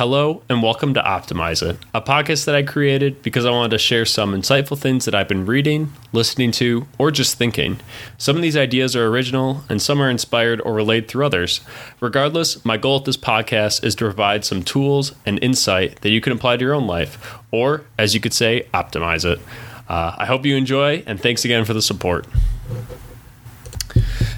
Hello, and welcome to Optimize It, a podcast that I created because I wanted to share some insightful things that I've been reading, listening to, or just thinking. Some of these ideas are original, and some are inspired or relayed through others. Regardless, my goal at this podcast is to provide some tools and insight that you can apply to your own life, or, as you could say, optimize it. Uh, I hope you enjoy, and thanks again for the support.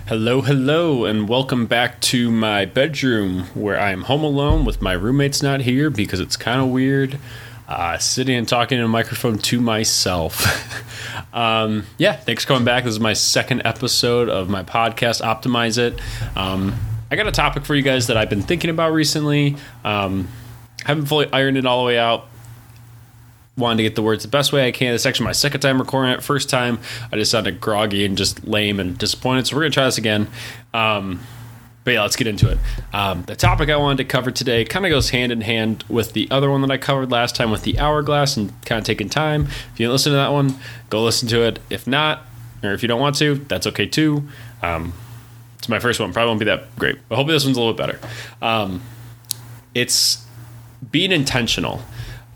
Hello, hello, and welcome back to my bedroom where I am home alone with my roommates not here because it's kind of weird uh, sitting and talking in a microphone to myself. um, yeah, thanks for coming back. This is my second episode of my podcast, Optimize It. Um, I got a topic for you guys that I've been thinking about recently. Um, haven't fully ironed it all the way out, wanted to get the words the best way I can. This is actually my second time recording it. First time, I just sounded groggy and just lame and disappointed. So we're gonna try this again. Um, but yeah, let's get into it. Um, the topic I wanted to cover today kind of goes hand in hand with the other one that I covered last time with the hourglass and kind of taking time. If you listen to that one, go listen to it. If not, or if you don't want to, that's okay too. Um, it's my first one. Probably won't be that great, but hopefully this one's a little bit better. Um, it's being intentional.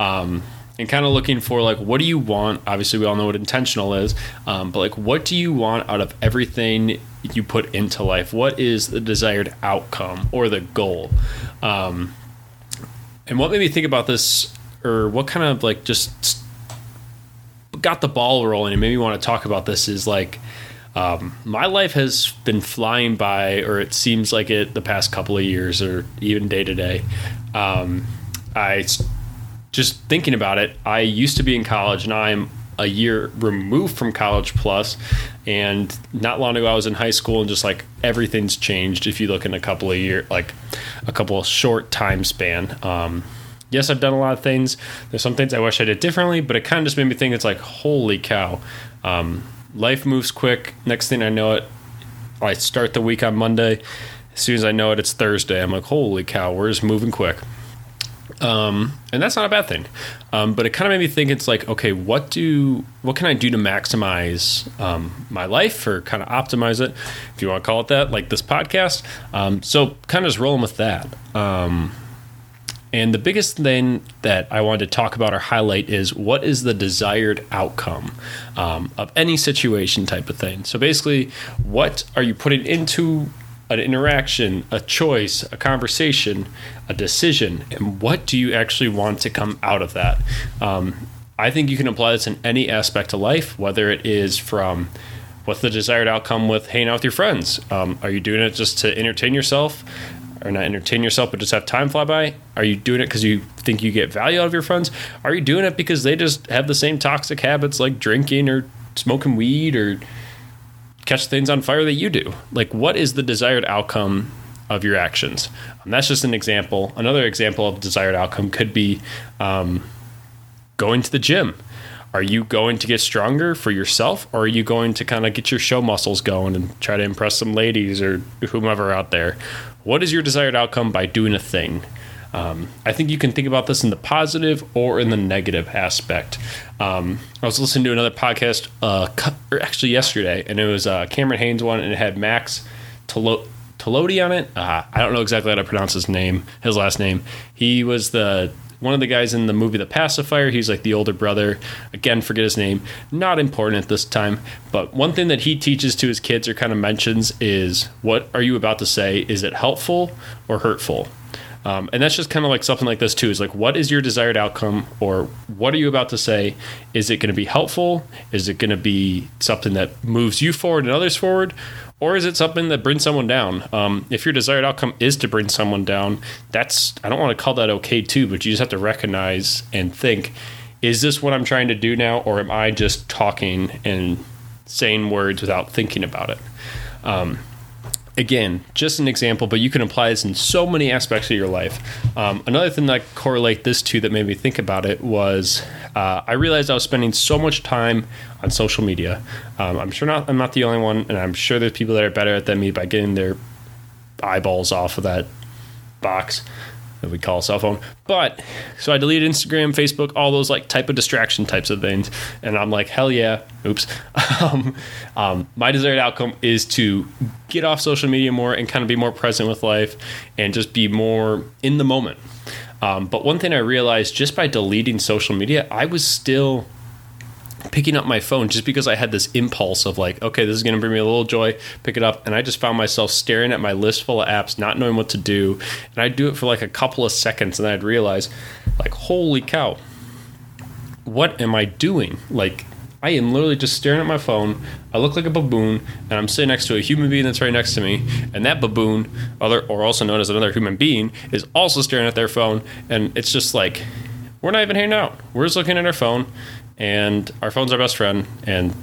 Um, and kind of looking for like what do you want? Obviously we all know what intentional is um, but like what do you want out of everything you put into life? What is the desired outcome or the goal? Um, and what made me think about this or what kind of like just got the ball rolling and made me want to talk about this is like um, my life has been flying by or it seems like it the past couple of years or even day to day. Um, i just thinking about it, I used to be in college and I'm a year removed from college plus. And not long ago I was in high school and just like everything's changed if you look in a couple of year like a couple of short time span. Um, yes I've done a lot of things. There's some things I wish I did differently but it kind of just made me think it's like holy cow. Um, life moves quick. Next thing I know it I start the week on Monday. As soon as I know it it's Thursday. I'm like holy cow we're just moving quick um, and that's not a bad thing. Um, but it kind of made me think it's like, okay, what do what can I do to maximize um, my life or kind of optimize it, if you want to call it that, like this podcast. Um, so kind of just rolling with that. Um, and the biggest thing that I wanted to talk about or highlight is what is the desired outcome um, of any situation type of thing. So basically, what are you putting into an interaction, a choice, a conversation, a decision, and what do you actually want to come out of that? Um, I think you can apply this in any aspect of life, whether it is from what's the desired outcome with hanging out with your friends? Um, are you doing it just to entertain yourself? Or not entertain yourself, but just have time fly by? Are you doing it because you think you get value out of your friends? Are you doing it because they just have the same toxic habits like drinking or smoking weed or catch things on fire that you do. Like, what is the desired outcome of your actions? And that's just an example. Another example of desired outcome could be um, going to the gym. Are you going to get stronger for yourself, or are you going to kind of get your show muscles going and try to impress some ladies or whomever out there? What is your desired outcome by doing a thing? Um, I think you can think about this in the positive or in the negative aspect. Um, I was listening to another podcast, uh, or actually yesterday, and it was uh, Cameron Hanes one, and it had Max Tolo- Tolodi on it. Uh, I don't know exactly how to pronounce his name, his last name. He was the one of the guys in the movie The Pacifier. He's like the older brother. Again, forget his name. Not important at this time. But one thing that he teaches to his kids or kind of mentions is what are you about to say? Is it helpful or hurtful? Um, and that's just kind of like something like this too is like what is your desired outcome or what are you about to say? Is it going to be helpful? Is it going to be something that moves you forward and others forward? Or is it something that brings someone down? Um, if your desired outcome is to bring someone down that's i don't want to call that okay too but you just have to recognize and think is this what i'm trying to do now or am i just talking and saying words without thinking about it? Um, again, just an example, but you can apply this in so many aspects of your life. Um, another thing that I correlate this to that made me think about it was uh, I realized I was spending so much time on social media. Um, I'm sure not I'm not the only one, and I'm sure there's people that are better at than me by getting their eyeballs off of that box that we call a cell phone. But so I deleted Instagram, Facebook, all those like type of distraction types of things, and I'm like, hell yeah, oops. um, um, my desired outcome is to get off social media more and kind of be more present with life and just be more in the moment. Um, but one thing I realized just by deleting social media, I was still picking up my phone just because I had this impulse of like, okay, this is going to bring me a little joy, pick it up. And I just found myself staring at my list full of apps, not knowing what to do. And I'd do it for like a couple of seconds and I'd realize, like, holy cow, what am I doing? Like, I am literally just staring at my phone. I look like a baboon, and I'm sitting next to a human being that's right next to me. And that baboon, other or also known as another human being, is also staring at their phone. And it's just like, we're not even hanging out. We're just looking at our phone, and our phone's our best friend. And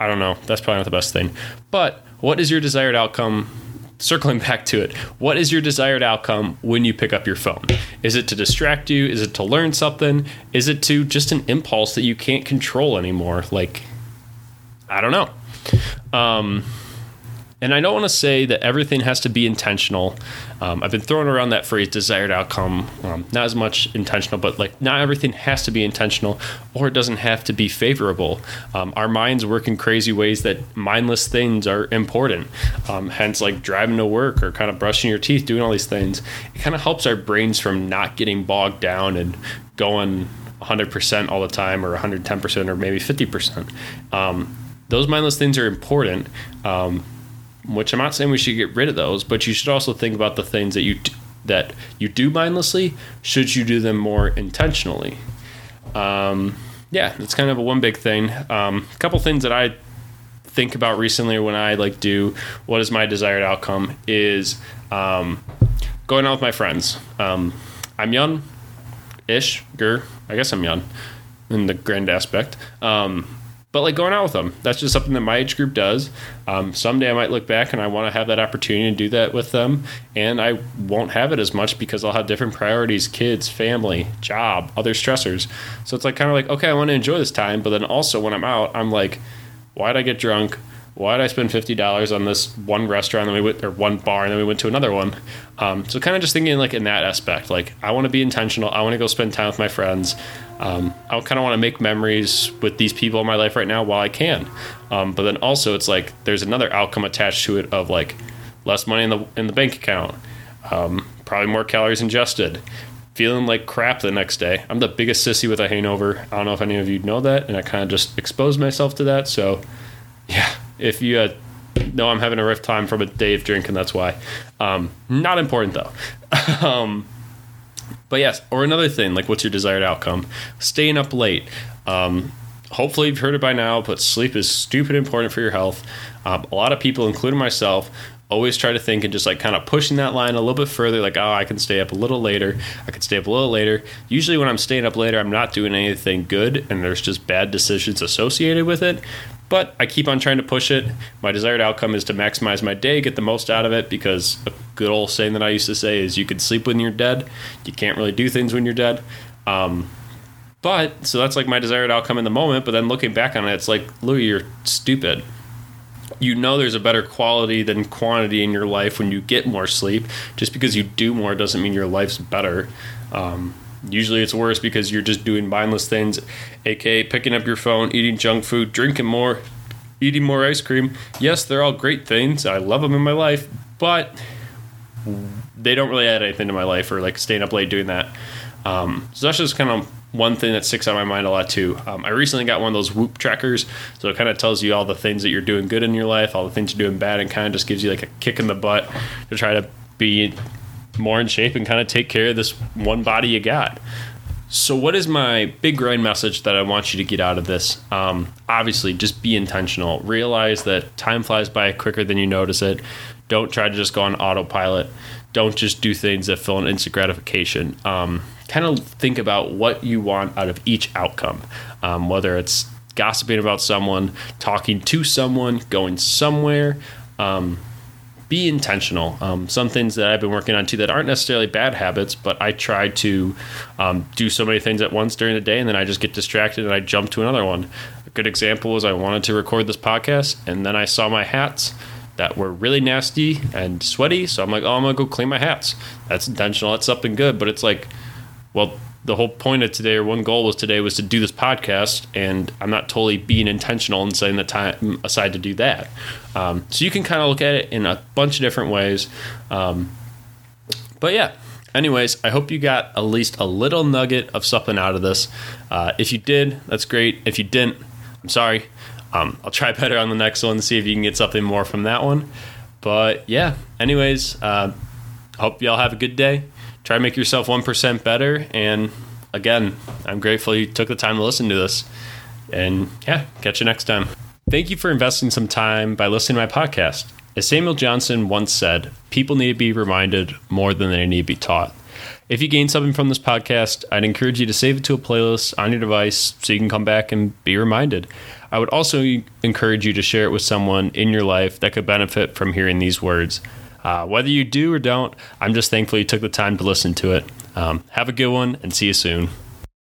I don't know, that's probably not the best thing. But what is your desired outcome circling back to it, what is your desired outcome when you pick up your phone? Is it to distract you? Is it to learn something? Is it to just an impulse that you can't control anymore? Like, I don't know. Um, and I don't want to say that everything has to be intentional. Um, I've been throwing around that phrase desired outcome, um, not as much intentional, but like not everything has to be intentional or it doesn't have to be favorable. Um, our minds work in crazy ways that mindless things are important. Um, hence, like driving to work or kind of brushing your teeth, doing all these things. It kind of helps our brains from not getting bogged down and going 100% all the time or 110% or maybe 50%. Um, those mindless things are important. Which I'm not saying we should get rid of those, but you should also think about the things that you do, that you do mindlessly. Should you do them more intentionally? Um, yeah, that's kind of a one big thing. Um, a couple things that I think about recently when I like do what is my desired outcome is um, going out with my friends. Um, I'm young, ish, gur. I guess I'm young in the grand aspect. Um, but like going out with them that's just something that my age group does. Um, someday i might look back and i want to have that opportunity to do that with them and i won't have it as much because i'll have different priorities kids family job other stressors. So it's like kind of like okay i want to enjoy this time but then also when i'm out i'm like why'd i get drunk why did I spend fifty dollars on this one restaurant and we went or one bar and then we went to another one? Um, so kind of just thinking like in that aspect, like I want to be intentional. I want to go spend time with my friends. Um, I kind of want to make memories with these people in my life right now while I can. Um, but then also it's like there's another outcome attached to it of like less money in the in the bank account, um, probably more calories ingested, feeling like crap the next day. I'm the biggest sissy with a hangover. I don't know if any of you know that, and I kind of just exposed myself to that. So yeah, if you uh, know I'm having a rough time from a day of drinking, that's why. Um, not important though. um, but yes, or another thing, like what's your desired outcome? Staying up late. Um, hopefully you've heard it by now, but sleep is stupid important for your health. Um, a lot of people, including myself, always try to think and just like kind of pushing that line a little bit further like oh i can stay up a little later i can stay up a little later usually when i'm staying up later i'm not doing anything good and there's just bad decisions associated with it but I keep on trying to push it. My desired outcome is to maximize my day, get the most out of it, because a good old saying that I used to say is you can sleep when you're dead. You can't really do things when you're dead. Um, but, so that's like my desired outcome in the moment. But then looking back on it, it's like, Louis, you're stupid. You know there's a better quality than quantity in your life when you get more sleep. Just because you do more doesn't mean your life's better. Um, Usually it's worse because you're just doing mindless things, aka picking up your phone, eating junk food, drinking more, eating more ice cream. Yes, they're all great things. I love them in my life, but they don't really add anything to my life or like staying up late doing that. Um, so that's just kind of one thing that sticks on my mind a lot too. Um, I recently got one of those Whoop trackers, so it kind of tells you all the things that you're doing good in your life, all the things you're doing bad, and kind of just gives you like a kick in the butt to try to be more in shape and kind of take care of this one body you got. So, what is my big grind message that I want you to get out of this? Um, obviously, just be intentional. Realize that time flies by quicker than you notice it. Don't try to just go on autopilot. Don't just do things that fill an instant gratification. Um, kind of think about what you want out of each outcome, um, whether it's gossiping about someone, talking to someone, going somewhere. Um, be intentional. Um, some things that I've been working on too that aren't necessarily bad habits, but I try to um, do so many things at once during the day, and then I just get distracted and I jump to another one. A good example is I wanted to record this podcast, and then I saw my hats that were really nasty and sweaty, so I'm like, oh, I'm gonna go clean my hats. That's intentional. That's something good, but it's like, well, the whole point of today or one goal was today was to do this podcast and i'm not totally being intentional and setting the time aside to do that um, so you can kind of look at it in a bunch of different ways um, but yeah anyways, I hope you got at least a little nugget of something out of this. Uh, if you did, that's great. If you didn't, I'm sorry. Um, I'll try better on the next one, see if you can get something more from that one. But yeah, anyways, uh, hope y'all have a good day. Try to make yourself 1% better. And again, I'm grateful you took the time to listen to this. And yeah, catch you next time. Thank you for investing some time by listening to my podcast. As Samuel Johnson once said, people need to be reminded more than they need to be taught. If you gain something from this podcast, I'd encourage you to save it to a playlist on your device so you can come back and be reminded. I would also encourage you to share it with someone in your life that could benefit from hearing these words. Uh, whether you do or don't, I'm just thankful you took the time to listen to it. Um, have a good one and see you soon.